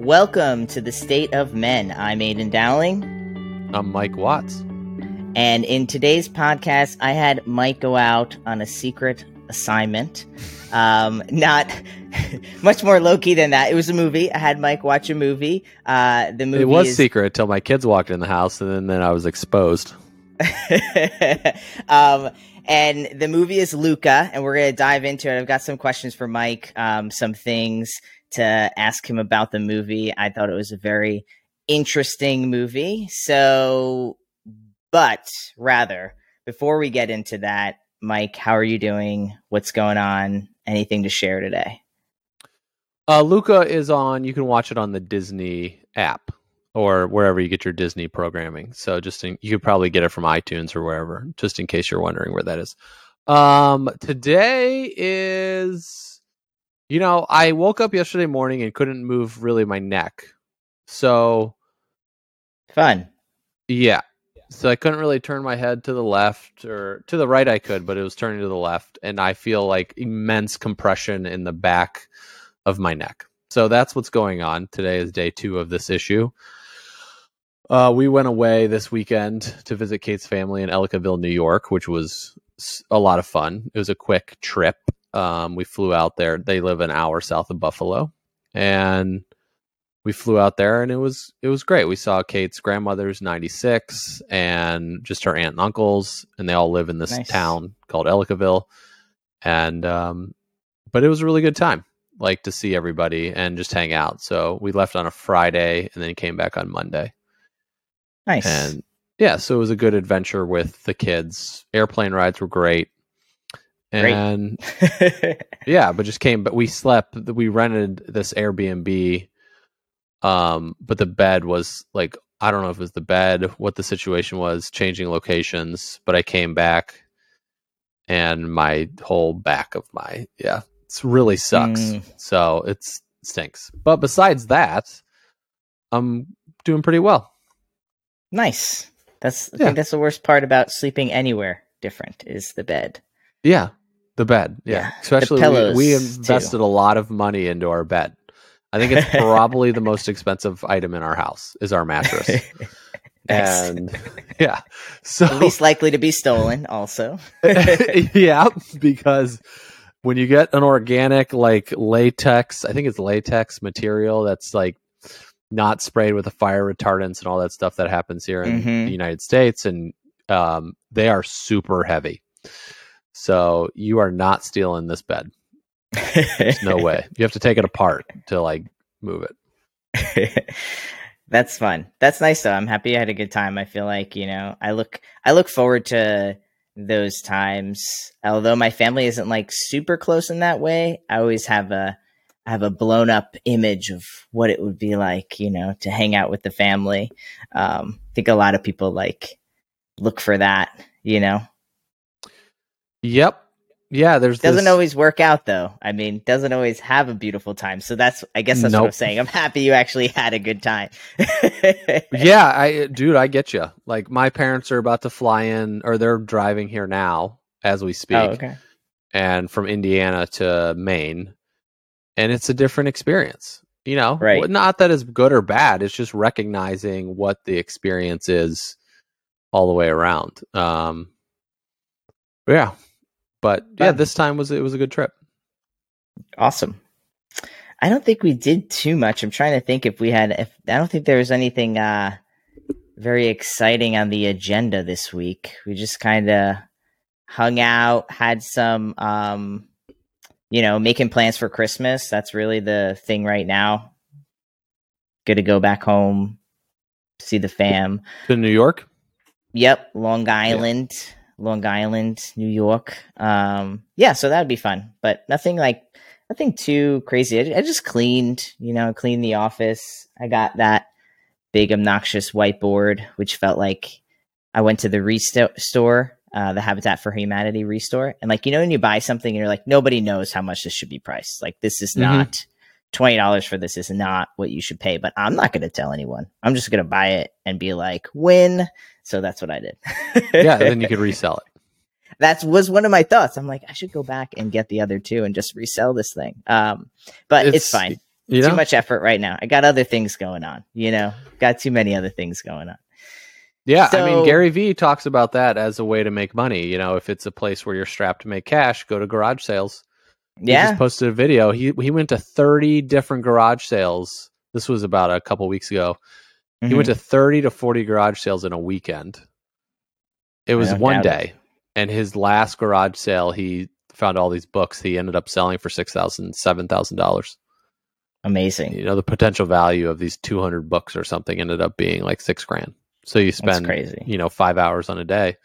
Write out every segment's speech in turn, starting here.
Welcome to the State of Men. I'm Aydian Dowling. I'm Mike Watts. And in today's podcast, I had Mike go out on a secret assignment. Um, not much more low key than that. It was a movie. I had Mike watch a movie. Uh, the movie It was is- secret until my kids walked in the house, and then, then I was exposed. um, and the movie is Luca, and we're going to dive into it. I've got some questions for Mike, um, some things to ask him about the movie. I thought it was a very interesting movie. So, but rather, before we get into that, Mike, how are you doing? What's going on? Anything to share today? Uh, Luca is on. You can watch it on the Disney app or wherever you get your Disney programming. So just in, you could probably get it from iTunes or wherever, just in case you're wondering where that is. Um, today is, you know, I woke up yesterday morning and couldn't move really my neck. So Fun. Yeah. So I couldn't really turn my head to the left or to the right I could, but it was turning to the left and I feel like immense compression in the back of my neck. So that's what's going on. Today is day 2 of this issue. Uh, we went away this weekend to visit Kate's family in Ellicottville, New York, which was a lot of fun. It was a quick trip. Um, we flew out there. They live an hour south of Buffalo, and we flew out there, and it was it was great. We saw Kate's grandmother's ninety six, and just her aunt and uncles, and they all live in this Nice. town called Ellicottville, and um, but it was a really good time, like to see everybody and just hang out. So we left on a Friday, and then came back on Monday. Nice. And yeah, so it was a good adventure with the kids. Airplane rides were great. And yeah, but just came but we slept we rented this Airbnb um but the bed was like I don't know if it was the bed, what the situation was, changing locations, but I came back and my whole back of my yeah, it's really sucks. Mm. So it's stinks. But besides that, I'm doing pretty well. nice. That's I Yeah. think that's the worst part about sleeping anywhere different is the bed. Yeah, the bed. Yeah, Yeah, especially we, we too. invested a lot of money into our bed. I think it's probably the most expensive item in our house is our mattress. Nice. and yeah, so least likely to be stolen also yeah, because when you get an organic like latex, I think it's latex material that's like not sprayed with the fire retardants and all that stuff that happens here in Mhm. the United States, and um, they are super heavy. So you are not stealing this bed. There's no way. You have to take it apart to like move it. that's fun that's nice though i'm happy i had a good time i feel like you know i look i look forward to those times although my family isn't like super close in that way i always have a I have a blown up image of what it would be like you know to hang out with the family um i think a lot of people like look for that you know Yep. Yeah. There's doesn't this- always work out though i mean doesn't always have a beautiful time so that's i guess that's what i'm saying i'm happy you actually had a good time yeah, I dude, I get you. Like my parents are about to fly in, or they're driving here now as we speak, oh okay and from Indiana to Maine, and it's a different experience. You know, Right. Not that it's good or bad. It's just recognizing what the experience is all the way around. Um, yeah, but yeah, this time was it was a good trip. Awesome. I don't think we did too much. I'm trying to think if we had if I don't think there was anything uh very exciting on the agenda this week. We just kind of hung out, had some um you know, making plans for Christmas. That's really the thing right now. Good to go back home, see the fam. To New York. Yep, Long Island, Long Island, New York. Um, yeah, so that would be fun, but nothing like nothing too crazy. I, I just cleaned, you know, cleaned the office. I got that big obnoxious whiteboard, which felt like I went to the restore, uh, the Habitat for Humanity restore, and like you know, when you buy something and you're like, nobody knows how much this should be priced. Like this is Mhm. not. Twenty dollars for this is not what you should pay, but I'm not going to tell anyone. I'm just going to buy it and be like, "Win." So that's what I did. Yeah, and then you could resell it. that was one of my thoughts. I'm like, I should go back and get the other two and just resell this thing. Um, but it's, fine. You too much effort right now. I got other things going on. You know, got too many other things going on. Yeah, I mean Gary Vee talks about that as a way to make money. You know, if it's a place where you're strapped to make cash, go to garage sales. He Yeah, just posted a video. He he went to 30 different garage sales. This was about a couple weeks ago. He Mhm. went to 30 to 40 garage sales in a weekend. It was one doubt it. day. And his last garage sale, he found all these books he ended up selling for $6,000, $7,000. amazing. You know, the potential value of these 200 books or something ended up being like six grand. So you That's spend, crazy. you know, five hours on a day.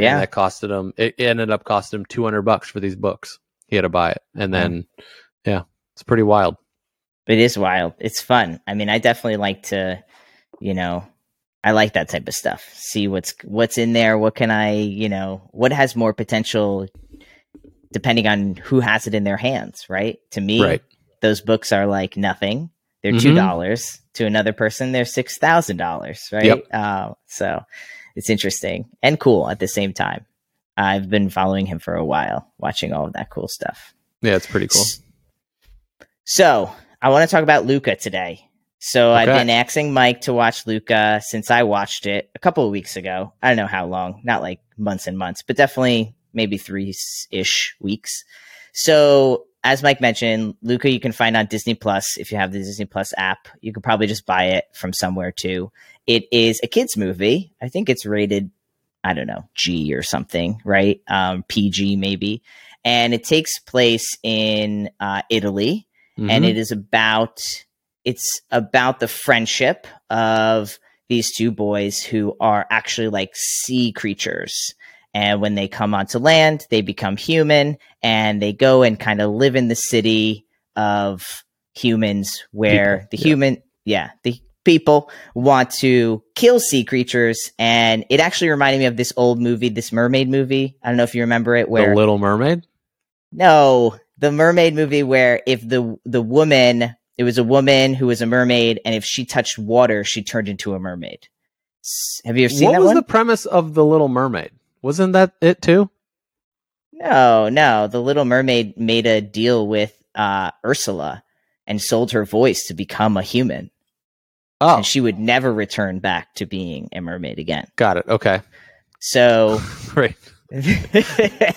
And Yeah, that costed him, it it ended up costing him 200 bucks for these books. He had to buy it. And then, yeah, it's pretty wild. it is wild. It's fun. I mean, I definitely like to, you know, I like that type of stuff. See what's what's in there. What can I, you know, what has more potential, depending on who has it in their hands. Right. To me, Right. those books are like nothing. They're Mhm. two dollars to another person. They're six thousand dollars, right? Yep. Uh, so it's interesting and cool at the same time. I've been following him for a while, watching all of that cool stuff. Yeah, it's pretty cool. So I want to talk about Luca today. So I've been asking Mike to watch Luca since I watched it a couple of weeks ago. I don't know how long, not like months and months, but definitely maybe three ish weeks. So as Mike mentioned, Luca you can find on Disney Plus if you have the Disney Plus app. You could probably just buy it from somewhere too. It is a kids movie. I think it's rated, I don't know, G or something, right? Um, PG maybe, and it takes place in uh, Italy and Mhm. it is about it's about the friendship of these two boys who are actually like sea creatures and when they come onto land they become human and they go and kind of live in the city of humans where People, the yeah. human yeah the people want to kill sea creatures and it actually reminded me of this old movie this mermaid movie i don't know if you remember it where the Little Mermaid. no, the mermaid movie where if the the woman it was a woman who was a mermaid and if she touched water she turned into a mermaid. Have you ever seen What that was one? the premise of the Little Mermaid? Wasn't that it too? No, no. The Little Mermaid made a deal with uh, Ursula and sold her voice to become a human, Oh, and she would never return back to being a mermaid again. got it. Okay, So, Right.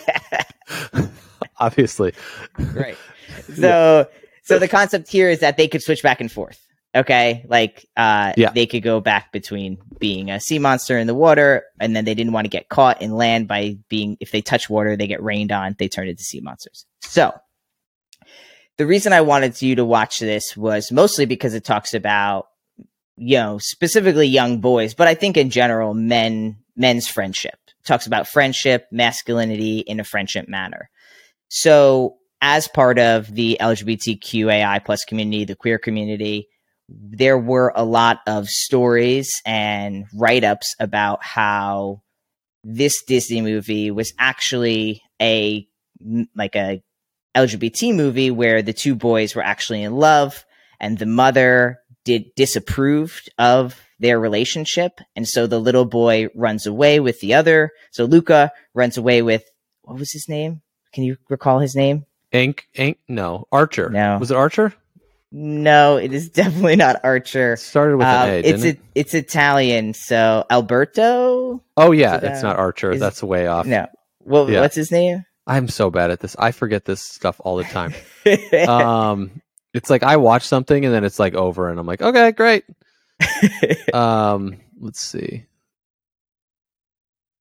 Obviously, right. So so the concept here is that they could switch back and forth. Okay, like uh, Yeah. they could go back between being a sea monster in the water, and then they didn't want to get caught in land by being if they touch water, they get rained on, they turn into sea monsters. So the reason I wanted you to watch this was mostly because it talks about you know specifically young boys, but I think in general men men's friendship talks about friendship, masculinity in a friendship manner. So, as part of the LGBTQAI plus community, the queer community, there were a lot of stories and write ups about how this Disney movie was actually a like a LGBT movie where the two boys were actually in love and the mother did disapproved of their relationship and so the little boy runs away with the other so Luca runs away with what was his name can you recall his name? Ink, Ink, no, Archer. No. was it Archer? No, it is definitely not Archer. It started with Um, an A. it's it? it's Italian, so Alberto. Oh yeah, it, it's not Archer. is- That's way off. No, well, Yeah. what's his name? I'm so bad at this. I forget this stuff all the time. um, it's like I watch something and then it's like over, and I'm like, okay, great. Um, let's see.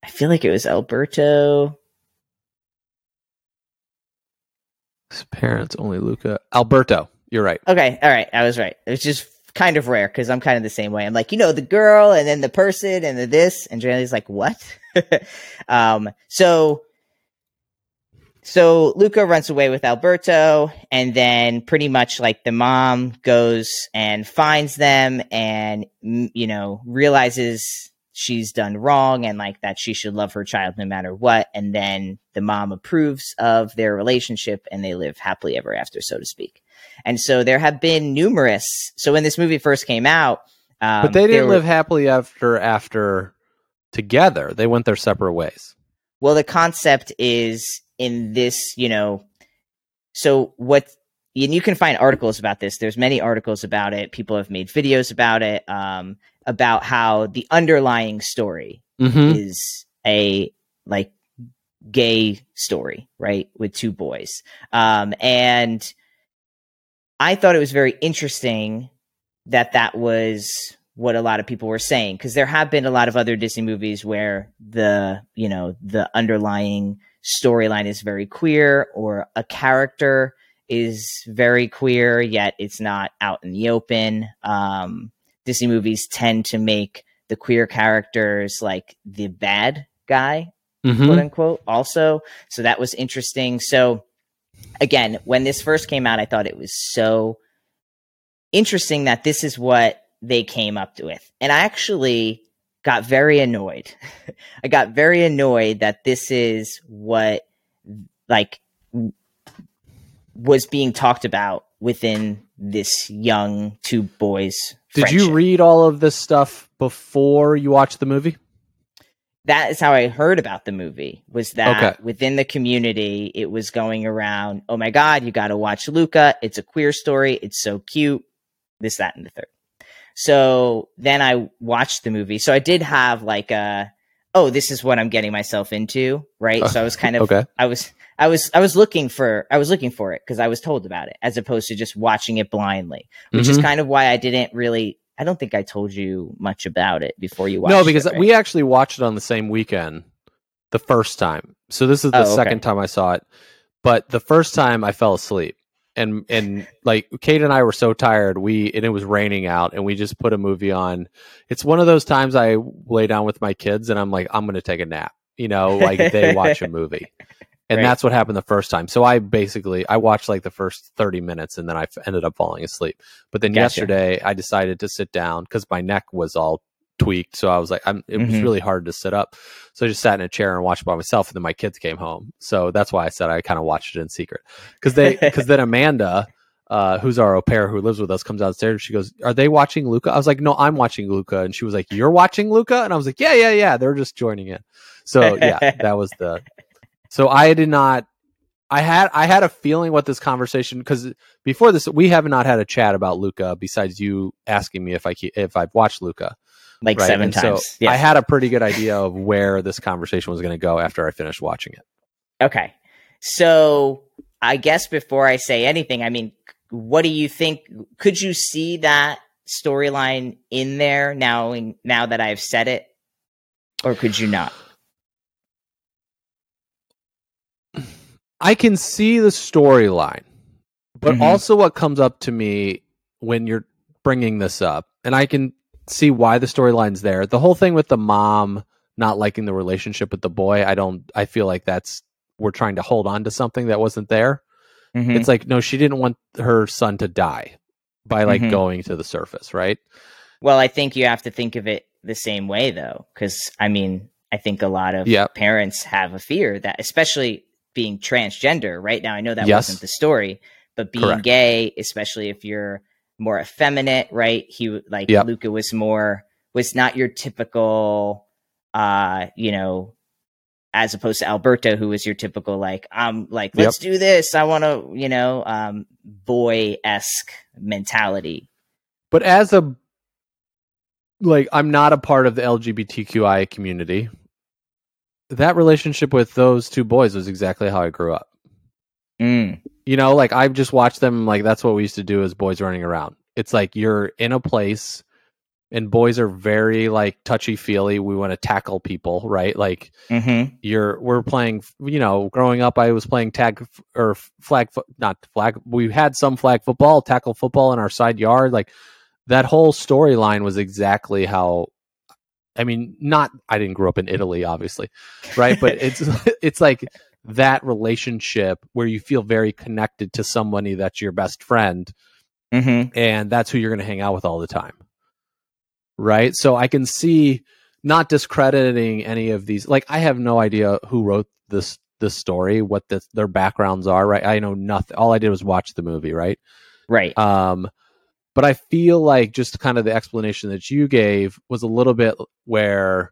I feel like it was Alberto. His parents only Luca Alberto. You're right. Okay, all right, I was right. It was just kind of rare because I'm kind of the same way. I'm like, you know, the girl and then the person and the this, and Janelle's like, what? um, so, so Luca runs away with Alberto, and then pretty much like the mom goes and finds them, and you know realizes she's done wrong and like that she should love her child no matter what, and then the mom approves of their relationship, and they live happily ever after, so to speak. And so there have been numerous. So when this movie first came out, um, but they didn't were- live happily after after together. They went their separate ways. Well, the concept is in this, you know, so what and you can find articles about this. There's many articles about it. People have made videos about it, um, about how the underlying story Mhm. is a like gay story, right? With two boys. Um, and I thought it was very interesting that that was what a lot of people were saying because there have been a lot of other Disney movies where the, you know, the underlying storyline is very queer or a character is very queer yet it's not out in the open. Um, Disney movies tend to make the queer characters like the bad guy Mhm. quote unquote also so that was interesting so again when this first came out i thought it was so interesting that this is what they came up with and i actually got very annoyed i got very annoyed that this is what like was being talked about within this young two boys Did you read all of this stuff before you watched the movie? that is how I heard about the movie was that Okay. within the community it was going around, oh my god, you got to watch Luca. It's a queer story. It's so cute. This that and the third. So then I watched the movie. So I did have like a oh, this is what I'm getting myself into, right? So I was kind of Okay. I was I was I was looking for I was looking for it because I was told about it as opposed to just watching it blindly, which is Mhm. kind of why I didn't really I don't think I told you much about it before you watched No, because it, right? we actually watched it on the same weekend the first time. So this is the Oh, okay. second time I saw it. But the first time I fell asleep. And and like Kate and I were so tired, we and it was raining out and we just put a movie on. It's one of those times I lay down with my kids and I'm like, I'm gonna take a nap. You know, like they watch a movie. And Right. that's what happened the first time. So I basically I watched like the first 30 minutes and then I ended up falling asleep. But then Gotcha. yesterday I decided to sit down cuz my neck was all tweaked. So I was like, I'm, it was Mhm. really hard to sit up. So I just sat in a chair and watched by myself. And then my kids came home. So that's why I said I kind of watched it in secret. Because they, because then Amanda, uh, who's our au pair who lives with us, comes downstairs. She goes, "Are they watching Luca?" I was like, "No, I'm watching Luca." And she was like, "You're watching Luca?" And I was like, "Yeah, yeah, yeah." They're just joining in. So yeah, that was the. So I did not. I had I had a feeling what this conversation because before this we have not had a chat about Luca besides you asking me if I if I've watched Luca like right? seven And so times. yes. I had a pretty good idea of where this conversation was going to go after I finished watching it. Okay. So I guess before I say anything, I mean, what do you think? Could you see that storyline in there now? Now that I've said it, or could you not? I can see the storyline, but Mhm. also what comes up to me when you're bringing this up, and I can see why the storyline's there. The whole thing with the mom not liking the relationship with the boy, I don't. I feel like that's we're trying to hold on to something that wasn't there. Mhm. It's like no, she didn't want her son to die by like Mhm. going to the surface, right? Well, I think you have to think of it the same way, though, because I mean, I think a lot of Yeah. parents have a fear that, especially being transgender, right now, I know that Yes. wasn't the story, but being Correct. gay, especially if you're more effeminate, right? He like Yep. Luca was more was not your typical, uh, you know, as opposed to Alberto, who was your typical like, I'm like, let's do this. I want to, you know, um, boy esque mentality. But as a like I'm not a part of the LGBTQI community. That relationship with those two boys was exactly how I grew up. Mm. You know, like I've just watched them like that's what we used to do as boys running around. It's like you're in a place and boys are very like touchy feely. We want to tackle people, right? Like Mm-hmm. you're we're playing you know growing up i was playing tag or flag not flag we had some flag football tackle football in our side yard like that whole storyline was exactly how i mean not i didn't grow up in italy obviously right but it's it's like that relationship where you feel very connected to somebody that's your best friend Mm-hmm. and that's who you're going to hang out with all the time right so i can see not discrediting any of these like i have no idea who wrote this this story what this, their backgrounds are right i know nothing all i did was watch the movie right Right. um but i feel like just kind of the explanation that you gave was a little bit where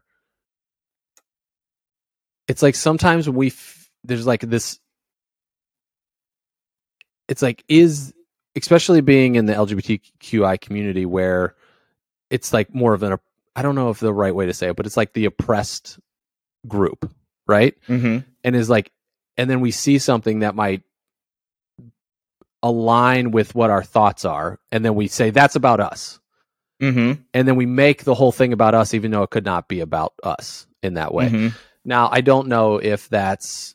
it's like sometimes we f- there's like this it's like is especially being in the LGBTQI community where it's like more of an I don't know if the right way to say it, but it's like the oppressed group, right? Mm-hmm. And is like, and then we see something that might align with what our thoughts are, and then we say that's about us, Mm-hmm. and then we make the whole thing about us, even though it could not be about us in that way. Mhm. Now, I don't know if that's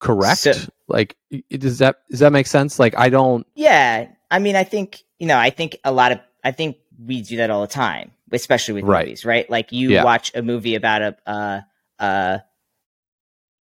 correct. So- like, does that does that make sense? Like, I don't. Yeah, I mean, I think you know, I think a lot of, I think we do that all the time, especially with Right. movies, right? Like you Yeah. watch a movie about a, uh, uh,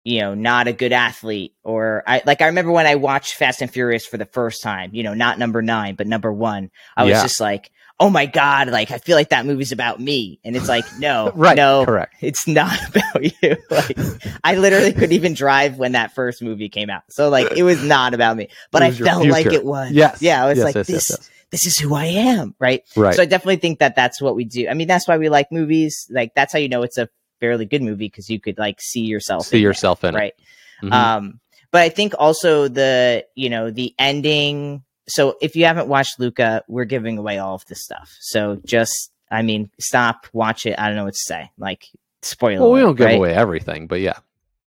you know, not a good athlete, or I like I remember when I watched Fast and Furious for the first time, you know, not number nine, but number one. I was Yeah. just like, oh my god, like I feel like that movie's about me, and it's like, no, Right. no, Correct. it's not about you. Like I literally couldn't even drive when that first movie came out. So like it was not about me. But I felt like it was. Yes. Yeah, I was Yes, like yes, this yes, this is who I am, right? Right. So I definitely think that that's what we do. I mean, that's why we like movies. Like that's how you know it's a fairly good movie because you could like see yourself See in yourself in it. right? Mhm. Um, but I think also the you know the ending. So if you haven't watched Luca, we're giving away all of this stuff. So just I mean, stop, watch it. I don't know what to say. Like spoiler. well, we don't give right? away everything, but yeah.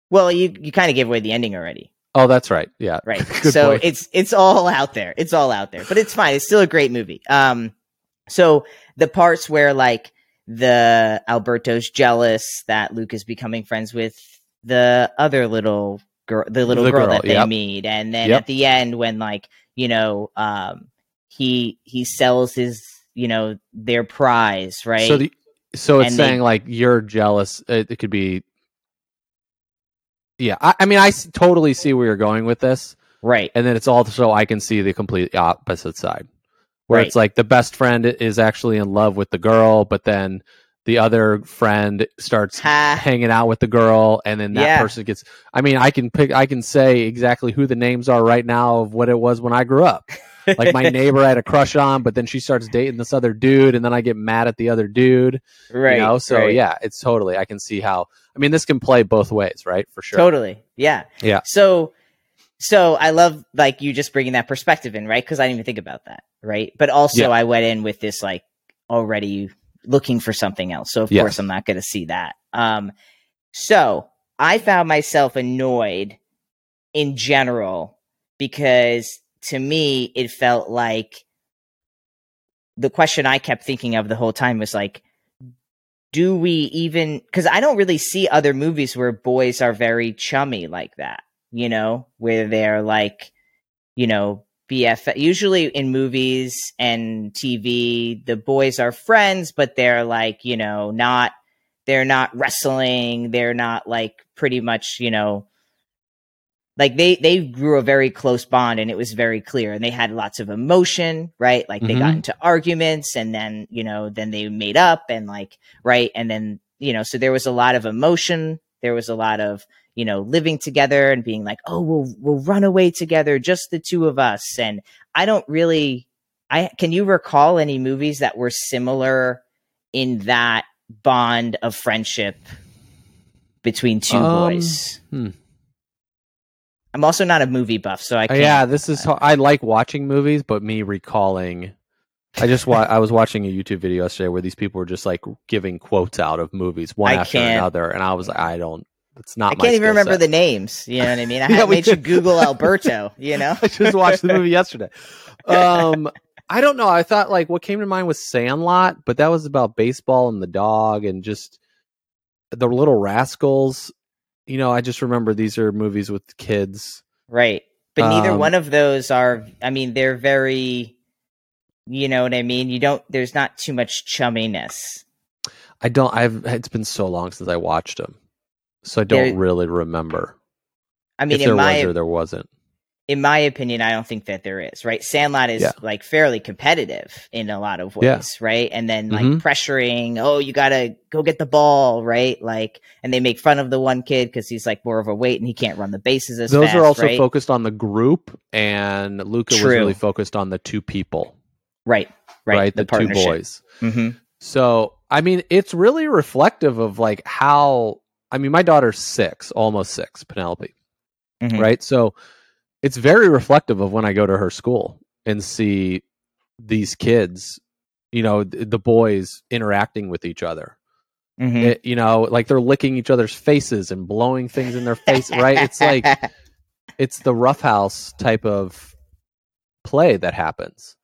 Well, you you kind of gave away the ending already, Oh, that's right. Yeah. right? So point. it's it's all out there. It's all out there, but it's fine. It's still a great movie. Um, so the parts where like the Alberto's jealous that Luke is becoming friends with the other little girl, the little The girl, girl, that they yep. meet, and then Yep. at the end when like you know um he he sells his you know their prize right So the so it's And they- saying like you're jealous. It, it could be. Yeah, I, I mean, I s- totally see where you're going with this, right and then it's also I can see the complete opposite side, where Right. it's like the best friend is actually in love with the girl, but then the other friend starts ha hanging out with the girl, and then that Yeah. person gets. I mean, I can pick. I can say exactly who the names are right now of what it was when I grew up. Like my neighbor I had a crush on, but then she starts dating this other dude, and then I get mad at the other dude. right you know, so right. yeah, it's totally. I can see how. I mean, this can play both ways, right? For sure. Totally. Yeah. Yeah. So, so I love like you just bringing that perspective in, right? Because I didn't even think about that, right? But also, Yeah. I went in with this like already looking for something else. So of Yes. course, I'm not going to see that. Um, so I found myself annoyed in general because to me it felt like the question I kept thinking of the whole time was like, do we even because i don't really see other movies where boys are very chummy like that you know where they're like you know bff usually in movies and tv the boys are friends but they're like you know not they're not wrestling. They're not like pretty much you know like they they grew a very close bond and it was very clear and they had lots of emotion right? Like they got Mhm. into arguments and then you know then they made up and like right? And then you know so there was a lot of emotion. There was a lot of you know living together and being like oh we'll we'll run away together just the two of us and i don't really i can you recall any movies that were similar in that bond of friendship between two Um, boys hmm. i'm also not a movie buff so i Uh, can't yeah, this is. How, I like watching movies, but me recalling. I just wa- I was watching a YouTube video yesterday where these people were just like giving quotes out of movies one I after another, and I was like, I don't. It's not. I can't even remember set. the names. You know what I mean? I Yeah, made you. Google Alberto. You know? I just watched the movie yesterday. Um, I don't know. I thought like what came to mind was Sandlot, but that was about baseball and the dog and just the little rascals. You know, I just remember these are movies with kids. right. But neither Um, one of those are. I mean, they're very. You know what I mean? You don't. There's not too much chumminess. I don't. I've. It's been so long since I watched them, so I don't There- really remember I mean, if there my was or there wasn't. in my opinion, I don't think that there is. Right? Sandlot is Yeah. like fairly competitive in a lot of ways. Yeah. Right? And then like Mhm. pressuring. Oh, you gotta go get the ball. Right? Like, and they make fun of the one kid because he's like more of a weight and he can't run the bases as well. Those fast. are also right? focused on the group, and Luca was really focused on the two people, right. Right. right? The, two boys. hmm So, I mean, it's really reflective of like how I mean, my daughter's 6, almost 6, Penelope, Mhm. right? So, it's very reflective of when I go to her school and see these kids, you know, the boys interacting with each other. Mm-hmm. It, you know, like they're licking each other's faces and blowing things in their face, right? It's like it's the roughhouse type of play that happens.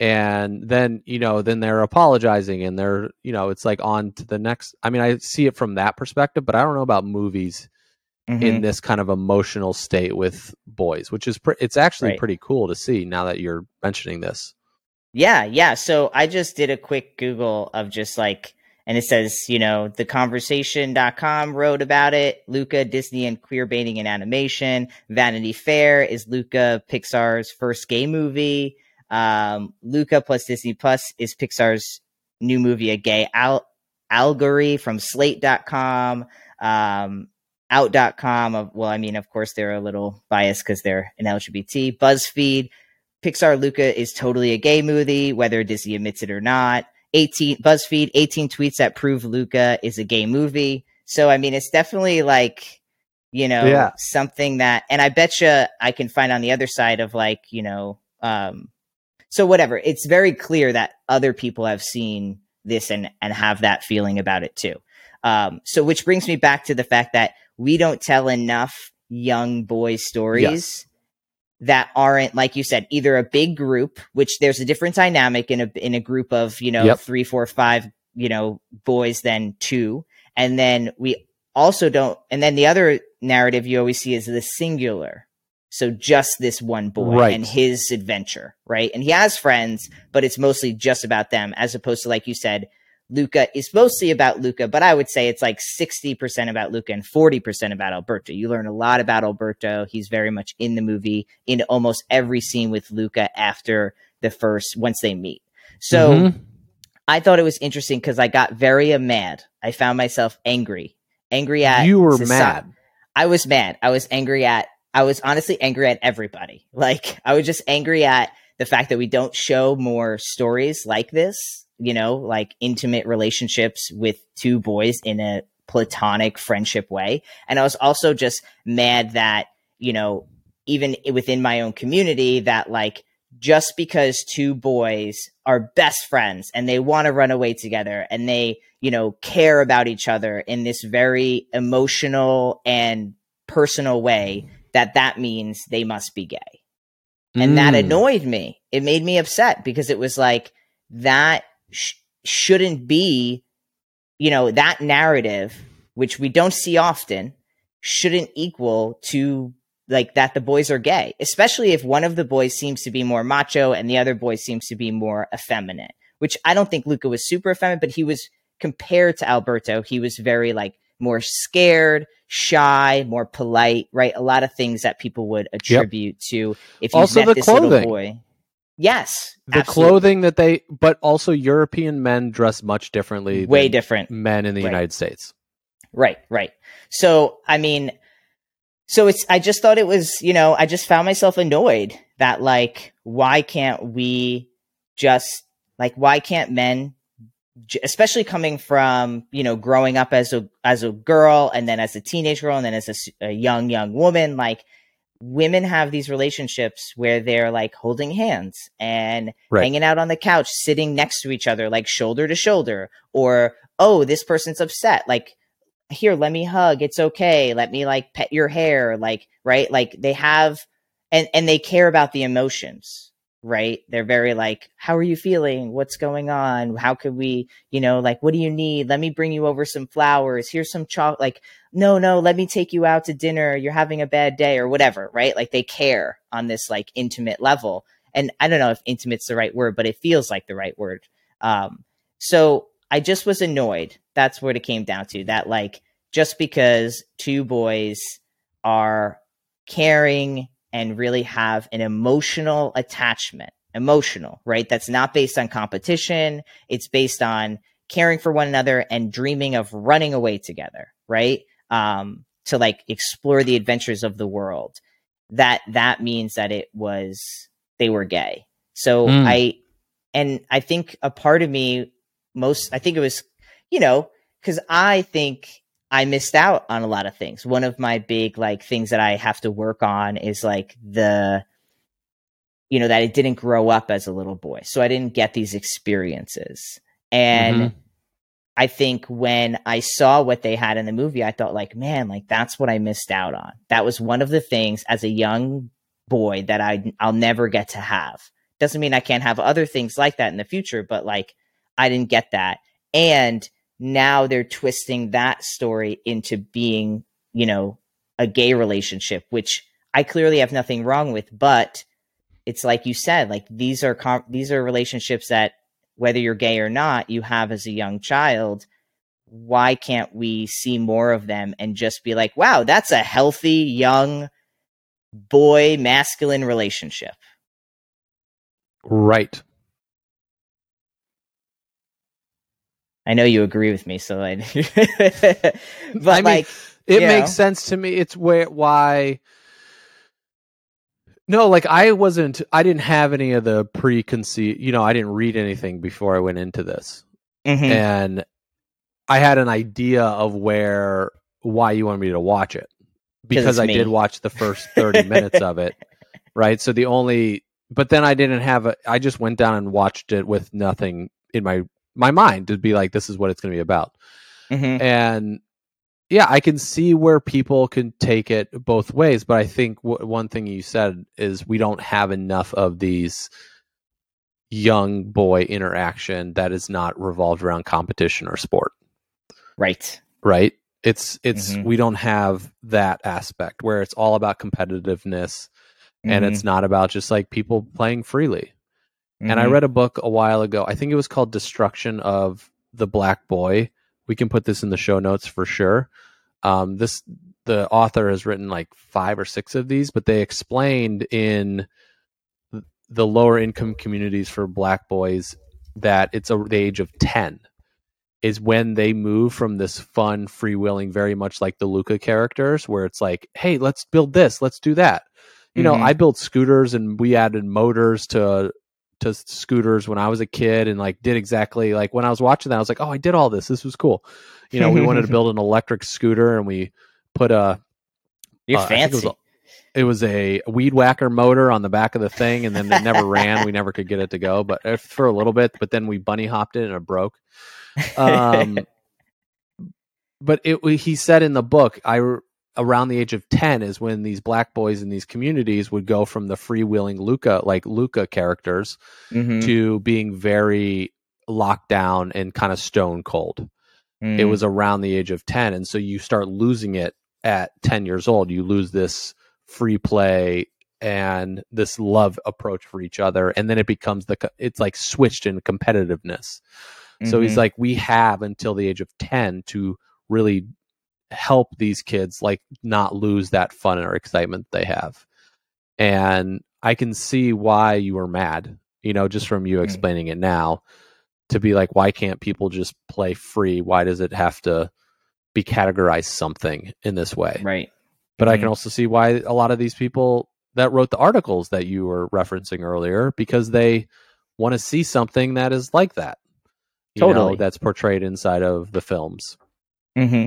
And then, you know, then they're apologizing and they're, you know, it's like on to the next. I mean, I see it from that perspective, but I don't know about movies mm-hmm. in this kind of emotional state with boys, which is pre- it's actually right. pretty cool to see now that you're mentioning this. Yeah, yeah. So I just did a quick Google of just like and it says, you know, theconversation.com wrote about it. Luca, Disney, and queer baiting in animation. Vanity Fair is Luca, Pixar's first gay movie. Um, Luca plus Disney Plus is Pixar's new movie, a gay al- allegory from slate.com. Um, out.com. Well, I mean, of course, they're a little biased because they're an LGBT. BuzzFeed, Pixar Luca is totally a gay movie, whether Disney admits it or not. 18 BuzzFeed, 18 tweets that prove Luca is a gay movie. So I mean, it's definitely like, you know, yeah. something that, and I bet you I can find on the other side of like, you know, um, so whatever. It's very clear that other people have seen this and and have that feeling about it too. Um, so which brings me back to the fact that we don't tell enough young boy stories. Yes that aren't like you said either a big group which there's a different dynamic in a in a group of you know yep. three four five you know boys than two and then we also don't and then the other narrative you always see is the singular so just this one boy right. and his adventure right and he has friends but it's mostly just about them as opposed to like you said Luca is mostly about Luca, but I would say it's like 60% about Luca and 40% about Alberto. You learn a lot about Alberto. He's very much in the movie in almost every scene with Luca after the first, once they meet. So mm-hmm. I thought it was interesting because I got very mad. I found myself angry, angry at you were mad. I was mad. I was angry at, I was honestly angry at everybody. Like I was just angry at the fact that we don't show more stories like this you know, like intimate relationships with two boys in a platonic friendship way. And I was also just mad that, you know, even within my own community, that like just because two boys are best friends and they want to run away together and they, you know, care about each other in this very emotional and personal way, that that means they must be gay. And mm. that annoyed me. It made me upset because it was like that sh- shouldn't be, you know, that narrative, which we don't see often, shouldn't equal to like that the boys are gay, especially if one of the boys seems to be more macho and the other boy seems to be more effeminate, which I don't think Luca was super effeminate, but he was compared to Alberto, he was very like more scared, shy, more polite, right? A lot of things that people would attribute yep. to if you also met this clothing. little boy. Yes. The absolutely. clothing that they, but also European men dress much differently. Way different. Men in the right. United States. Right, right. So, I mean, so it's, I just thought it was, you know, I just found myself annoyed that, like, why can't we just, like, why can't men, especially coming from, you know, growing up as a, as a girl and then as a teenage girl and then as a, a young, young woman, like, women have these relationships where they're like holding hands and right. hanging out on the couch, sitting next to each other, like shoulder to shoulder, or, oh, this person's upset. Like, here, let me hug. It's okay. Let me like pet your hair. Like, right. Like they have, and, and they care about the emotions right? They're very like, how are you feeling? What's going on? How could we, you know, like, what do you need? Let me bring you over some flowers. Here's some chocolate. Like, no, no, let me take you out to dinner. You're having a bad day or whatever, right? Like they care on this like intimate level. And I don't know if intimate's the right word, but it feels like the right word. Um, so I just was annoyed. That's what it came down to. That like, just because two boys are caring and really have an emotional attachment. Emotional, right? That's not based on competition. It's based on caring for one another and dreaming of running away together, right? Um, to like explore the adventures of the world. That that means that it was they were gay. So mm. I and I think a part of me most I think it was, you know, because I think I missed out on a lot of things. One of my big like things that I have to work on is like the you know that I didn't grow up as a little boy. So I didn't get these experiences. And Mhm. I think when I saw what they had in the movie, I thought like, man, like that's what I missed out on. That was one of the things as a young boy that I I'll never get to have. Doesn't mean I can't have other things like that in the future, but like I didn't get that. And now they're twisting that story into being, you know, a gay relationship, which I clearly have nothing wrong with, but it's like you said, like these are com- these are relationships that whether you're gay or not, you have as a young child. Why can't we see more of them and just be like, wow, that's a healthy young boy masculine relationship? Right. I know you agree with me, so I. but I mean, like, It makes know. sense to me. It's where why. No, like I wasn't. I didn't have any of the preconceived. You know, I didn't read anything before I went into this, Mhm. and I had an idea of where why you wanted me to watch it because I me. did watch the first thirty minutes of it, right? So the only, but then I didn't have. A, I just went down and watched it with nothing in my my mind to be like, this is what it's going to be about Mhm. and yeah i can see where people can take it both ways but i think w- one thing you said is we don't have enough of these young boy interaction that is not revolved around competition or sport right. right it's it's Mhm. we don't have that aspect where it's all about competitiveness and Mhm. it's not about just like people playing freely and I Mhm. read a book a while ago. I think it was called Destruction of the Black Boy. We can put this in the show notes for sure. Um, this the author has written like five or six of these, but they explained in the lower income communities for black boys that it's a, the age of 10 is when they move from this fun freewheeling very much like the luca characters where it's like hey let's build this let's do that you know Mhm. i built scooters and we added motors to to scooters when i was a kid and like did exactly like when i was watching that i was like oh i did all this. This was cool. You know we wanted to build an electric scooter and we put a You're uh, think it was fancy. it was a weed whacker motor on the back of the thing and then it never ran. We never could get it to go but uh, for a little bit but then we bunny hopped it and it broke. Um but it he said in the book i around the age of 10 is when these black boys in these communities would go from the freewheeling luca like luca characters Mhm. to being very locked down and kind of stone cold it Mm. was around the age of 10 and so you start losing it at 10 years old you lose this free play and this love approach for each other and then it becomes the it's like switched in competitiveness so he's Mhm. like we have until the age of 10 to really help these kids like not lose that fun or excitement they have and i can see why you were mad you know just from you Mm. explaining it now to be like why can't people just play free why does it have to be categorized something in this way right. but i can Mhm. also see why a lot of these people that wrote the articles that you were referencing earlier because they want to see something that is like that you know, that's portrayed inside of the films hmm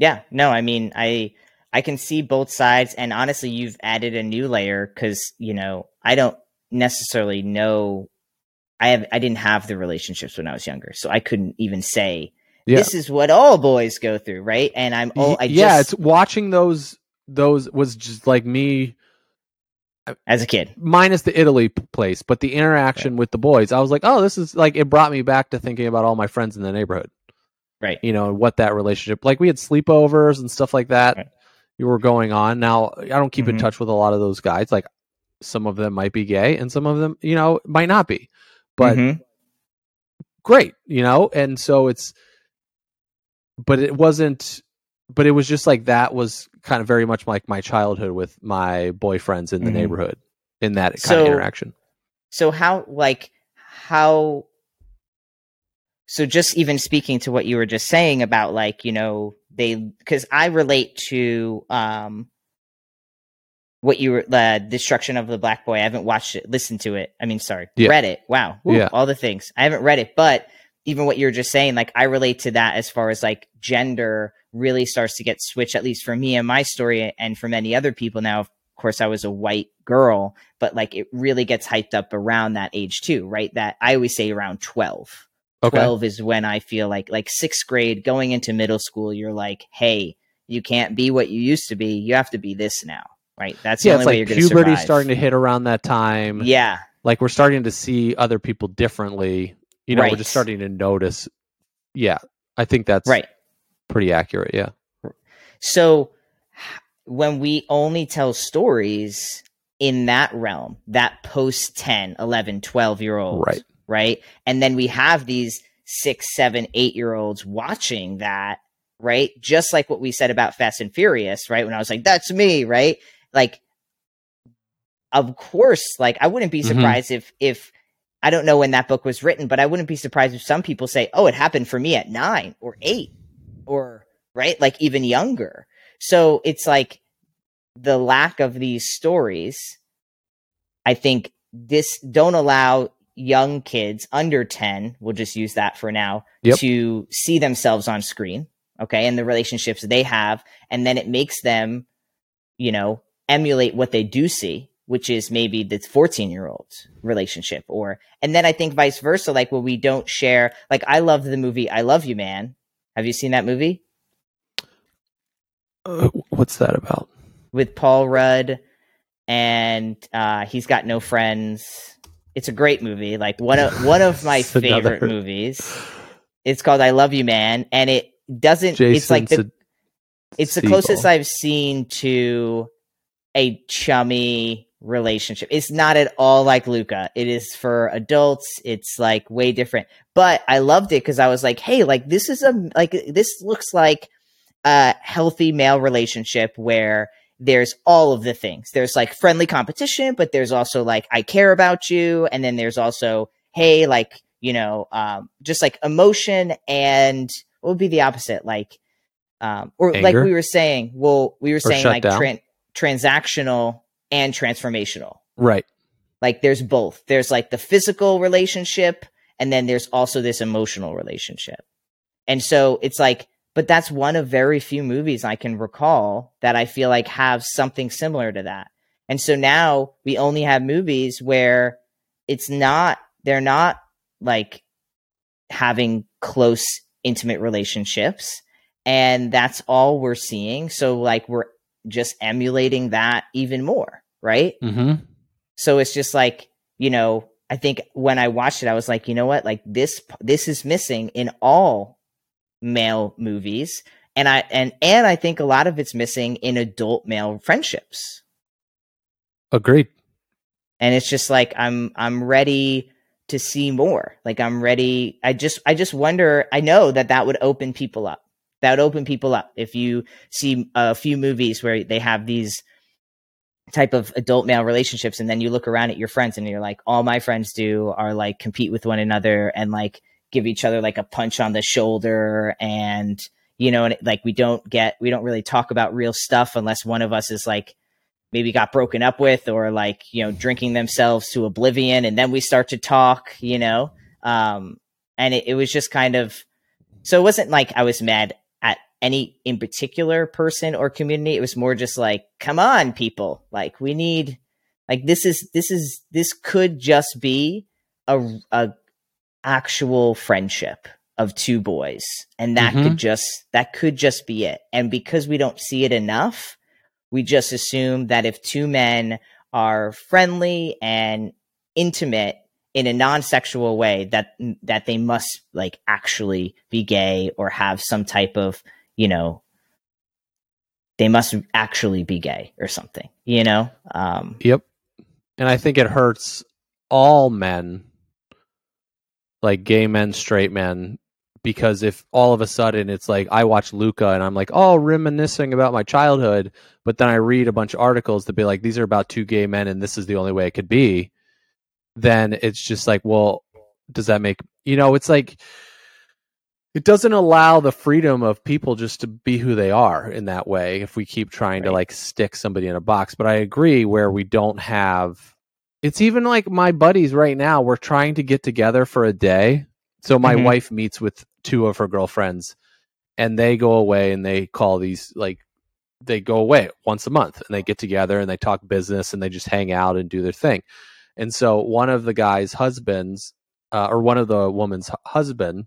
Yeah, no, I mean, I I can see both sides, and honestly, you've added a new layer because you know I don't necessarily know. I have I didn't have the relationships when I was younger, so I couldn't even say Yeah. this is what all boys go through, right? And I'm all I yeah just it's watching those those was just like me uh, as a kid, minus the italy place but the interaction with the boys i was like oh this is like it brought me back to thinking about all my friends in the neighborhood right? you know, what that relationship like we had sleepovers and stuff like that Right. you were going on. Now I don't keep in Mhm. touch with a lot of those guys. Like some of them might be gay and some of them, you know, might not be. But Mhm. great, you know, and so it's but it wasn't but it was just like that was kind of very much like my childhood with my boyfriends in the Mhm. neighborhood in that kind So- of interaction. so how like how so just even speaking to what you were just saying about like you know they because i relate to um what you were the destruction of the black boy i haven't watched it listened to it i mean sorry Yeah. read it wow Yeah. all the things i haven't read it but even what you were just saying like i relate to that as far as like gender really starts to get switched, at least for me and my story, and for many other people. Now, of course, I was a white girl, but like it really gets hyped up around that age too, right? That I always say around 12. Okay. 12 is when I feel like, like sixth grade going into middle school, you're like, hey, you can't be what you used to be. You have to be this now, right? That's the yeah, only it's way like you're going to puberty survive. starting to hit around that time. yeah, Like we're starting to see other people differently. You know, we're just starting to notice. Yeah, I think that's right. pretty accurate. Yeah. So when we only tell stories in that realm, that post 10, 11, 12 year old, Right. Right? And then we have these six, seven, eight year olds watching that, right? Just like what we said about Fast and Furious, right? When I was like, that's me, right? Like, of course, like I wouldn't be Mhm. surprised if, if, I don't know when that book was written, but I wouldn't be surprised if some people say, oh, it happened for me at nine or eight or, right? Like even younger. So it's like the lack of these stories, I think this don't allow young kids under 10, we'll just use that for now, Yep. to see themselves on screen, okay, and the relationships they have. And then it makes them, you know, emulate what they do see, which is maybe the 14 year old's relationship. Or, and then I think vice versa, like when we don't share, like I love the movie I Love You Man. Have you seen that movie? Uh, what's that about? with Paul Rudd, and uh, he's got no friends. It's a great movie, like one of one of my It's another- favorite movies. It's called I Love You Man, and it doesn't. Jason. it's like the Sed- it's the closest I've seen to a chummy relationship. It's not at all like Luca. It is for adults. It's like way different. But I loved it because I was like, hey, like this is a like this looks like a healthy male relationship where there's all of the things. There's like friendly competition, but there's also like I care about you, and then there's also hey, like you know, um, just like emotion and what would be the opposite, like um, or like we were saying. Well, we were saying like tran- transactional and transformational. right. Like there's both. There's like the physical relationship, and then there's also this emotional relationship. And so it's like, but that's one of very few movies I can recall that I feel like have something similar to that. And so now we only have movies where it's not, they're not like having close, intimate relationships. And that's all we're seeing. So, like, we're just emulating that even more, right? Mm-hmm. So it's just like, you know, I think when I watched it, I was like, you know what? Like this, this is missing in all male movies. And I, and, and I think a lot of it's missing in adult male friendships. Agreed. And it's just like, I'm, I'm ready to see more. Like I'm ready. I just, I just wonder, I know that that would open people up. That would open people up. If you see a few movies where they have these type of adult male relationships and then you look around at your friends and you're like all my friends do are like compete with one another and like give each other like a punch on the shoulder and you know and like we don't get we don't really talk about real stuff unless one of us is like maybe got broken up with or like you know drinking themselves to oblivion and then we start to talk you know? Um and it, it was just kind of so it wasn't like i was mad at any in particular person or community. It was more just like come on people. Like we need like this is this is this could just be a, a actual friendship of two boys and that Mhm. could just that could just be it and because we don't see it enough we just assume that if two men are friendly and intimate in a non-sexual way that that they must like actually be gay or have some type of you know they must actually be gay or something you know um Yep. And I think it hurts all men, like gay men, straight men, because if all of a sudden it's like I watch Luca and I'm like, oh, reminiscing about my childhood, but then I read a bunch of articles that be like, these are about two gay men and this is the only way it could be, then it's just like, well, does that make you know, it's like it doesn't allow the freedom of people just to be who they are in that way if we keep trying to like stick somebody in a box but i agree where we don't have it's even like my buddies right now we're trying to get together for a day so my Mhm. wife meets with two of her girlfriends and they go away and they call these like they go away once a month and they get together and they talk business and they just hang out and do their thing. And so one of the guy's husbands, uh, or one of the woman's husband,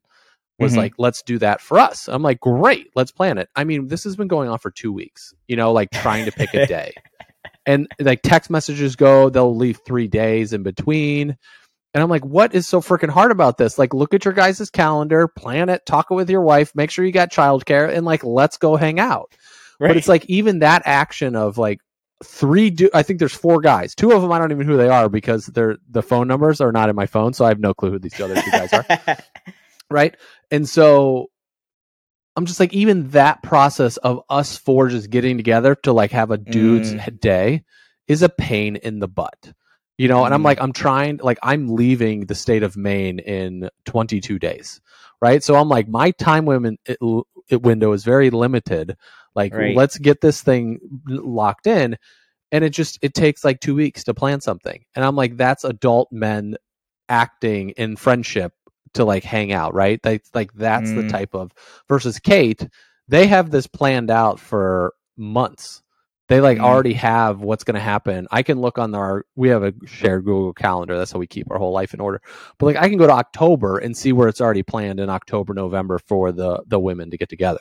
was Mhm. like, "Let's do that for us." I'm like, "Great, let's plan it." I mean, this has been going on for two weeks. You know, like trying to pick a day, and like text messages go, they'll leave three days in between. And I'm like, what is so freaking hard about this? Like, look at your guys' calendar, plan it, talk it with your wife, make sure you got childcare, and like, let's go hang out. But it's like even that action of like three. Do- I think there's four guys. Two of them I don't even know who they are because they're the phone numbers are not in my phone, so I have no clue who these other two guys are. Right, and so I'm just like even that process of us four just getting together to like have a dude's Mm. day is a pain in the butt. You know, and I'm Mm. like, I'm trying, like, I'm leaving the state of Maine in 22 days, right? So I'm like, my time women it, it window is very limited. Like, Right. let's get this thing locked in, and it just it takes like two weeks to plan something, and I'm like, that's adult men acting in friendship to like hang out, right? They, like that's the Mm. type of versus Kate. They have this planned out for months they like Mm. already have what's going to happen. I can look on our we have a shared Google calendar. That's how we keep our whole life in order. But like I can go to October and see where it's already planned in October, November for the the women to get together.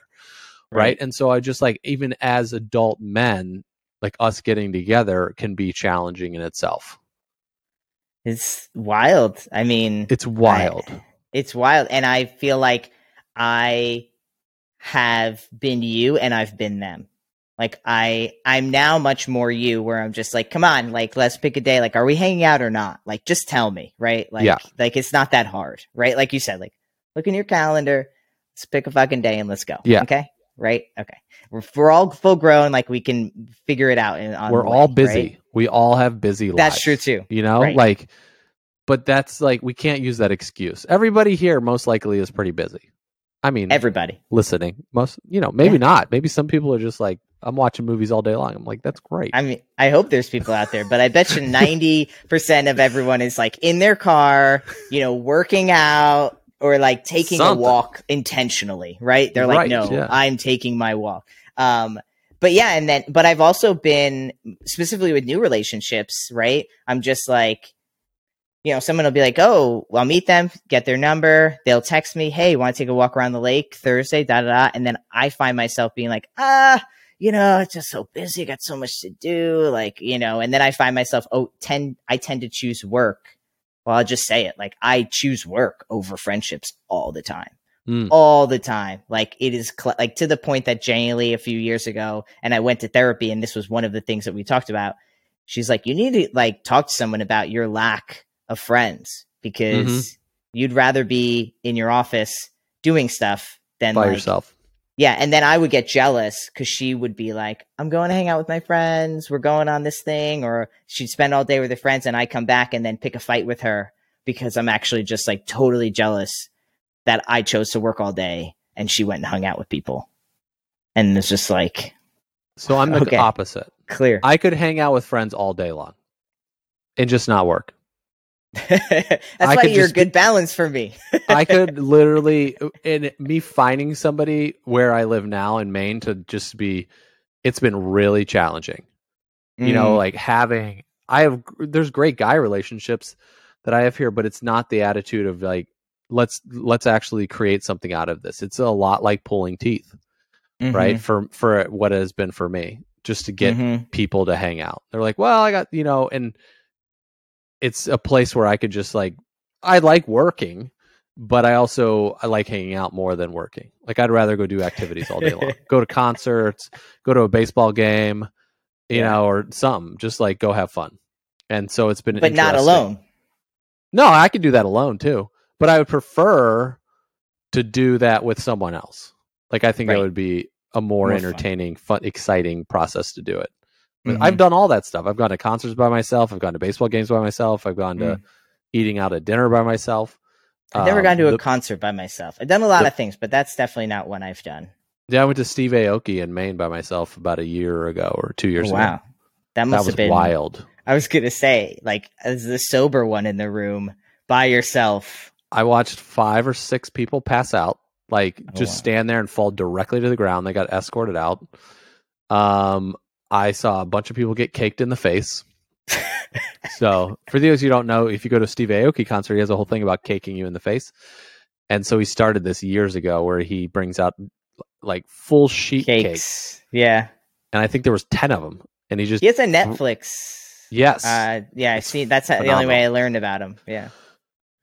Right? Right. And so I just like even as adult men, like us getting together can be challenging in itself. It's wild. I mean, It's wild. It's wild. And I feel like I have been you and I've been them. Like I I'm now much more you where I'm just like, come on, like let's pick a day. Like, are we hanging out or not? Like just tell me, right? Like Yeah. like it's not that hard, right? Like you said, like look in your calendar, let's pick a fucking day and let's go. Yeah. Okay. Right? Okay. We're, we're all full grown, like we can figure it out. In, on We're the all busy. right? We all have busy lives. That's true too. You know, Right. like but that's like we can't use that excuse. Everybody here most likely is pretty busy. I mean, Everybody. listening. Most, you know, maybe Yeah. not. Maybe some people are just like, I'm watching movies all day long. I'm like, that's great. I mean, I hope there's people out there, but I bet you 90% of everyone is like in their car, you know, working out or like taking Something. a walk intentionally, right? They're like, Right, no, yeah. I'm taking my walk. Um, but yeah, and then, but I've also been specifically with new relationships, right? I'm just like, you know, someone will be like, oh, I'll meet them, get their number. They'll text me, hey, want to take a walk around the lake Thursday, da da da. And then I find myself being like, ah, you know, it's just so busy, got so much to do, like, you know, and then I find myself, oh, tend I tend to choose work. Well, I'll just say it. Like I choose work over friendships all the time. Mm. All the time. Like it is cl- like to the point that Lee a few years ago, and I went to therapy, and this was one of the things that we talked about. She's like, you need to like talk to someone about your lack of friends because Mm-hmm. you'd rather be in your office doing stuff than by like, yourself. yeah, and then I would get jealous because she would be like, "I'm going to hang out with my friends. We're going on this thing," or she'd spend all day with her friends, and I come back and then pick a fight with her because I'm actually just like totally jealous that I chose to work all day and she went and hung out with people, and it's just like So I'm the Okay. opposite. clear. I could hang out with friends all day long and just not work. That's I why you're a just be- good balance for me. I could literally, in me finding somebody where I live now in Maine to just be, it's been really challenging. You know, Mm, like having, I have, there's great guy relationships that I have here, but it's not the attitude of like, let's, let's actually create something out of this. It's a lot like pulling teeth, mhm, right? For, for what it has been for me, just to get mhm. people to hang out. They're like, well, I got, you know, and it's a place where I could just like, I like working, but I also I like hanging out more than working. Like I'd rather go do activities all day long. go to concerts, go to a baseball game, you Yeah. know, or something. Just like go have fun. And so it's been but not alone. No, I could do that alone too. But I would prefer to do that with someone else. Like I think Right. that would be a more, More fun. entertaining, fun, exciting process to do it. But Mhm. I've done all that stuff. I've gone to concerts by myself. I've gone to baseball games by myself. I've gone to Mm. eating out at dinner by myself. I've never Um, gone to a the- concert by myself. I've done a lot the- of things, but that's definitely not one I've done. yeah, I went to Steve Aoki in Maine by myself about a year ago or two years Oh, ago. wow, that That must was have been wild. I was gonna say, like, as the sober one in the room by yourself. I watched five or six people pass out like Oh, just wow. stand there and fall directly to the ground. They got escorted out. Um, I saw a bunch of people get caked in the face. so, for those who don't know, if you go to a Steve Aoki concert, he has a whole thing about caking you in the face. And so he started this years ago where he brings out like full sheet cakes. Cakes. Yeah. And I think there was 10 of them. And he just, He has a Netflix. yes. Uh, yeah, I see. That's the only way I learned about him. Yeah.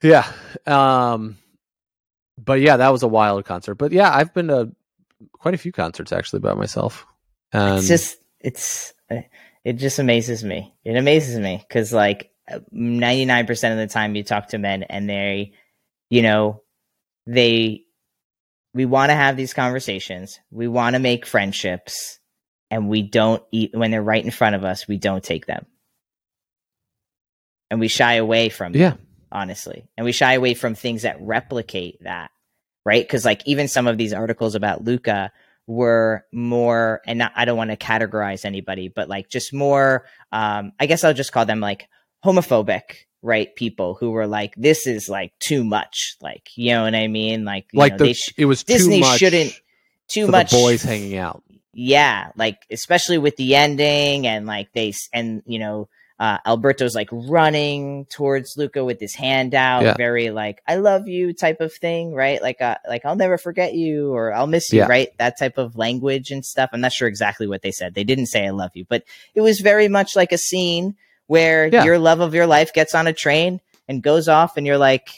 Yeah. Um but yeah, that was a wild concert. But yeah, I've been to quite a few concerts actually by myself. And it's just it's uh, it just amazes me it amazes me because like 99% of the time you talk to men and they you know they we want to have these conversations we want to make friendships and we don't eat when they're right in front of us we don't take them and we shy away from them yeah. honestly. And we shy away from things that replicate that, right? Because like even some of these articles about Luca were more, and not, I don't want to categorize anybody, but like just more. Um, I guess I'll just call them like homophobic, right? People who were like, this is like too much, like you know what I mean? Like you Like know, the they sh- it was Disney too much shouldn't- too much boys hanging out. yeah like especially with the ending and like they and you know uh alberto's like running towards luca with his hand out Yeah. very like i love you type of thing right? Like uh like i'll never forget you or i'll miss you Yeah. right? That type of language and stuff. I'm not sure exactly what they said. They didn't say i love you but it was very much like a scene where Yeah. your love of your life gets on a train and goes off and you're like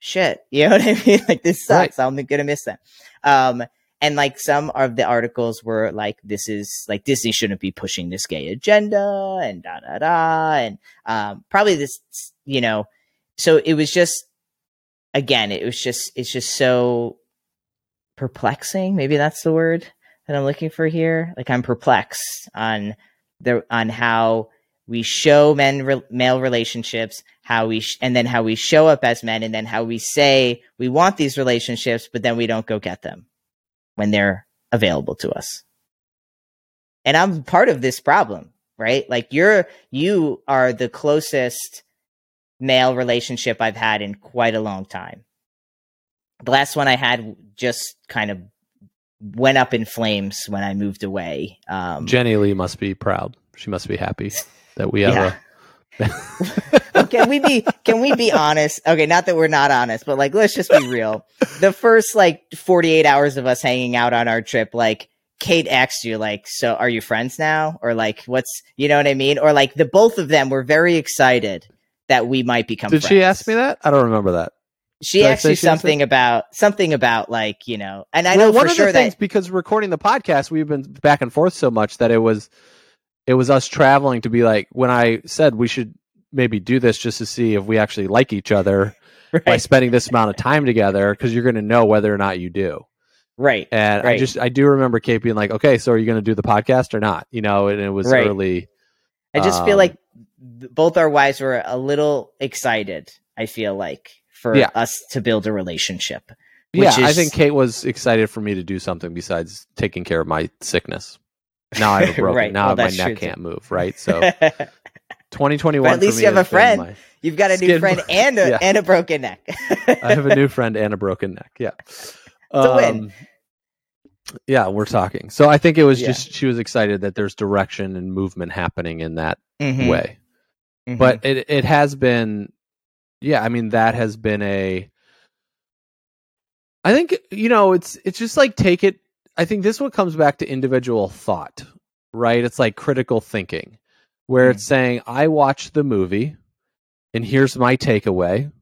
shit you know what i mean? Like this sucks. I'm gonna miss that. Um and like some of the articles were like this is like disney shouldn't be pushing this gay agenda and da da da. And um probably this you know so it was just again it was just it's just so perplexing. Maybe that's the word that i'm looking for here. Like i'm perplexed on the on how we show men re- male relationships how we sh- and then how we show up as men and then how we say we want these relationships but then we don't go get them when they're available to us. And I'm part of this problem, right? Like you're you are the closest male relationship I've had in quite a long time. The last one I had just kind of went up in flames when I moved away. Um Jenny Lee must be proud. She must be happy that we have Yeah. a can we be can we be honest? Okay, not that we're not honest, but like let's just be real. The first like 48 hours of us hanging out on our trip, like Kate asked you like, "So are you friends now?" or like, "What's, you know what I mean?" or like the both of them were very excited that we might become Did she ask me that? I don't remember that. She Did asked you something about something about like, you know, and I well, know one for of sure the things that because recording the podcast, we've been back and forth so much that it was it was us traveling to be like when I said we should maybe do this just to see if we actually like each other by spending this amount of time together because you're going to know whether or not you do. right. And I just I do remember Kate being like, "Okay, so are you going to do the podcast or not?" You know, and it was Right. early. I just Um, feel like both our wives were a little excited. I feel like for Yeah. us to build a relationship. Yeah, which I think Kate was excited for me to do something besides taking care of my sickness. Now I have a broken. Right. Now Well, my neck can't move. Right. So 2021. But at least you have a friend. my- You've got a new Skin- friend and a Yeah. and a broken neck. I have a new friend and a broken neck. Yeah. a win. Um, Yeah, we're talking. So I think it was Yeah. just she was excited that there's direction and movement happening in that Mhm, way. mhm. But it it has been yeah, I mean that has been a I think you know, it's it's just like take it I think this one comes back to individual thought, right? It's like critical thinking where it's mm-hmm. saying I watched the movie and here's my takeaway.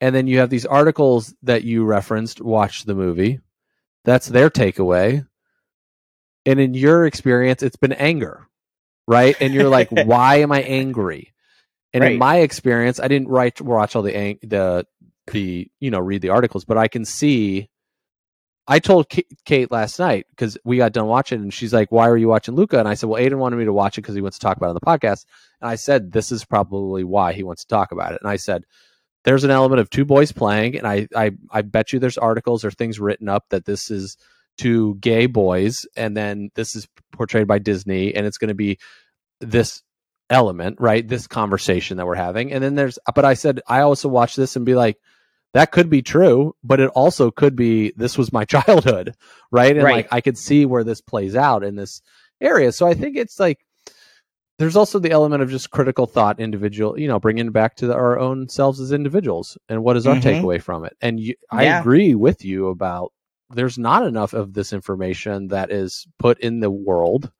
And then you have these articles that you referenced, watch the movie. That's their takeaway. And in your experience, it's been anger, right? And you're like, why am I angry? And in my experience, I didn't write watch all the ang- the the you know read the articles, but I can see. I told Kate last night because we got done watching, and she's like, "Why are you watching Luca?" And I said, "Well, Aydian wanted me to watch it because he wants to talk about it on the podcast." And I said, "This is probably why he wants to talk about it." And I said, "There's an element of two boys playing, and I I I bet you there's articles or things written up that this is two gay boys, and then this is portrayed by Disney, and it's going to be this element, right? This conversation that we're having, and then there's, but I said I also watch this and be like, that could be true, but it also could be this was my childhood, right? And Right. like I could see where this plays out in this area. So I think it's like there's also the element of just critical thought, individual, you know, bringing back to the, our own selves as individuals and what is our Mhm. takeaway from it. And you, I agree with you about there's not enough of this information that is put in the world,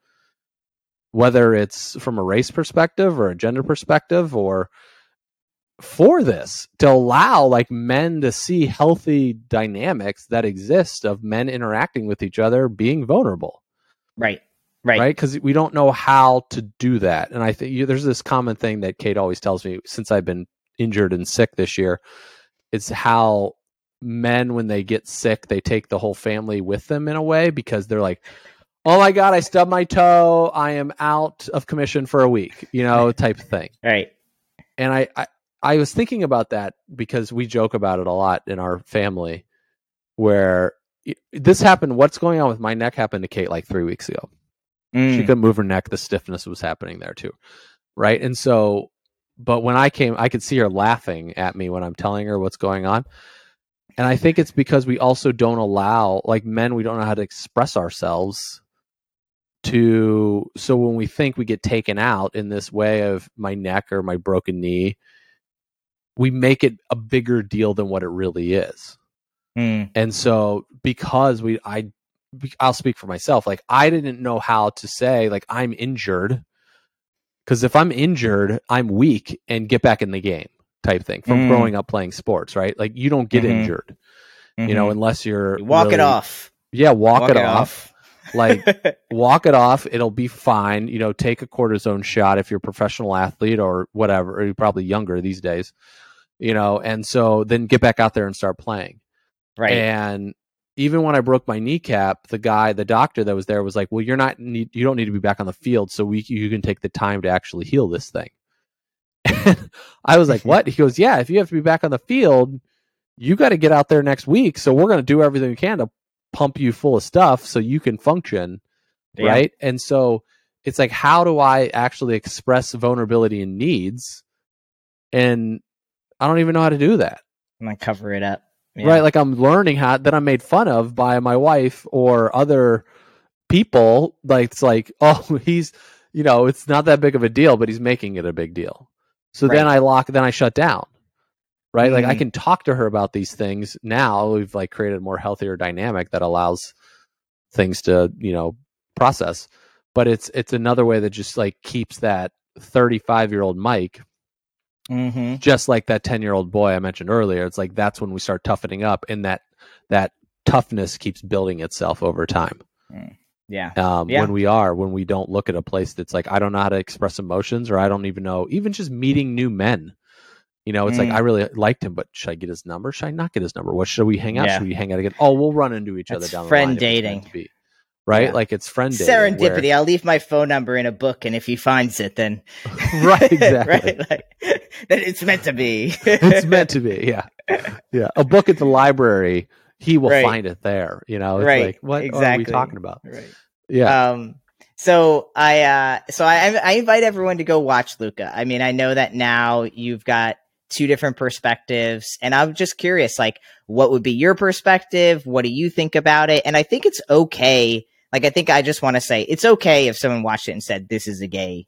whether it's from a race perspective or a gender perspective or for this to allow like men to see healthy dynamics that exist of men interacting with each other being vulnerable. Right. Right. right? Because we don't know how to do that. And i think you, there's this common thing that kate always tells me since i've been injured and sick this year. It's how men when they get sick they take the whole family with them in a way because they're like oh my god i stubbed my toe. I am out of commission for a week you know type of thing. Right. and I, I I was thinking about that because we joke about it a lot in our family, where this happened. What's going on with my neck happened to Kate like three weeks ago. She Mm. couldn't move her neck. The stiffness was happening there too, right? And so, but when I came, I could see her laughing at me when I'm telling her what's going on. And I think it's because we also don't allow, like men, we don't know how to express ourselves to so when we think we get taken out in this way of my neck or my broken knee we make it a bigger deal than what it really is Mm. and so because we i i'll speak for myself like i didn't know how to say like i'm injured because if i'm injured i'm weak and get back in the game type thing from Mm. growing up playing sports right like you don't get Mhm. injured you know Mhm. unless you're You walk it off. yeah walk, it, off like walk it off it'll be fine you know take a cortisone shot if you're a professional athlete or whatever or you're probably younger these days you know and so then get back out there and start playing. Right. and even when i broke my kneecap the guy the doctor that was there was like well you're not need, you don't need to be back on the field so we you can take the time to actually heal this thing. And i was like what? He goes yeah if you have to be back on the field you got to get out there next week so we're going to do everything we can to pump you full of stuff so you can function Yeah. right? And so it's like how do i actually express vulnerability and needs? And i don't even know how to do that. I'm gonna cover it up. Yeah. right like i'm learning how that i'm made fun of by my wife or other people like it's like oh he's you know it's not that big of a deal but he's making it a big deal. So then i lock then i shut down. Right? Like i Mhm. can talk to her about these things now. We've like created a more healthier dynamic that allows things to you know process. But it's it's another way that just like keeps that 35 year old mike Mhm. just like that 10 year old boy I mentioned earlier. It's like that's when we start toughening up and that that toughness keeps building itself over time. Yeah. Um, Yeah. When we are, when we don't look at a place that's like, I don't know how to express emotions or I don't even know, even just meeting new men. You know, it's Mm. like, I really liked him, but should I get his number? Should I not get his number? What should we hang out? Yeah. Should we hang out again? Oh, we'll run into each other That's down the friend line. meant dating. Right? Yeah. Like it's friend. Serendipity. where- I'll leave my phone number in a book, and if he finds it, then right, exactly. right, like, then it's meant to be. it's meant to be. Yeah. Yeah. A book at the library, he will Right. find it there. You know, it's Right, like, what are we talking about? Right. Yeah. Um. So I uh so I I invite everyone to go watch Luca. I mean, I know that now you've got two different perspectives, and I'm just curious, like, what would be your perspective? What do you think about it? And I think it's okay. Like, I think I just want to say it's okay if someone watched it and said this is a gay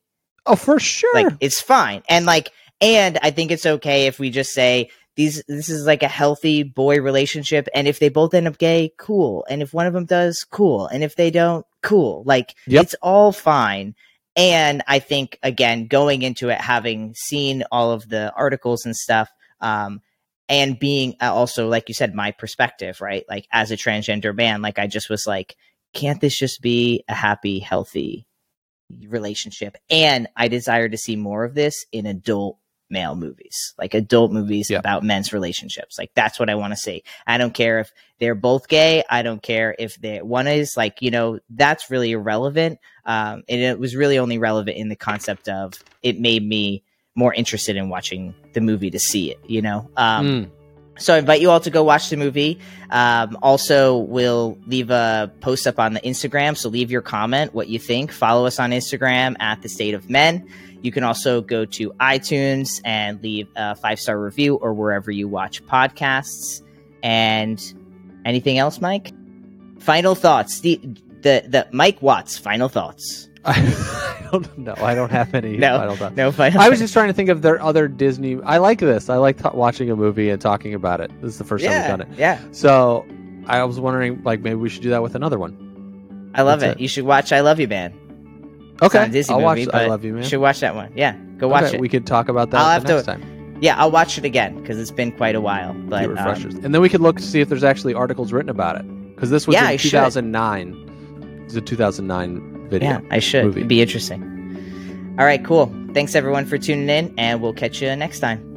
oh, for sure. like it's fine. And like and i think it's okay if we just say these this is like a healthy boy relationship and if they both end up gay cool. And if one of them does cool. And if they don't cool. Like Yep. it's all fine. And i think again going into it having seen all of the articles and stuff um and being uh, also like you said my perspective right? Like as a transgender man like i just was like can't this just be a happy healthy relationship? And i desire to see more of this in adult male movies like adult movies Yeah. about men's relationships. Like that's what i want to see. I don't care if they're both gay. I don't care if they one is like you know that's really irrelevant um and it was really only relevant in the concept of it made me more interested in watching the movie to see it you know? Um Mm. So I invite you all to go watch the movie. Um, also, we'll leave a post up on the Instagram. So leave your comment, what you think. Follow us on Instagram at the State of Men. You can also go to iTunes and leave a five star review or wherever you watch podcasts. And anything else, Mike? Final thoughts. The the, the Mike Watts. Final thoughts. I don't know. I don't have any No. final thoughts. No final. I was just trying to think of their other Disney. I like this. I like th- watching a movie and talking about it. This is the first time we've done it. yeah. So I was wondering, like, maybe we should do that with another one. I love it. it. You should watch I Love You Man. Okay, not a Disney I'll movie, watch. I love you, You man. should watch that one. Yeah, go watch Okay, it. We could talk about that I'll the have to- next time. yeah, I'll watch it again because it's been quite a while. But Get um, refreshers, and then we could look to see if there's actually articles written about it because this was Yeah, I in should. 2009. It's a 2009 video. yeah, I should. movie. It'd be interesting. All right, cool. Thanks everyone for tuning in, and we'll catch you next time.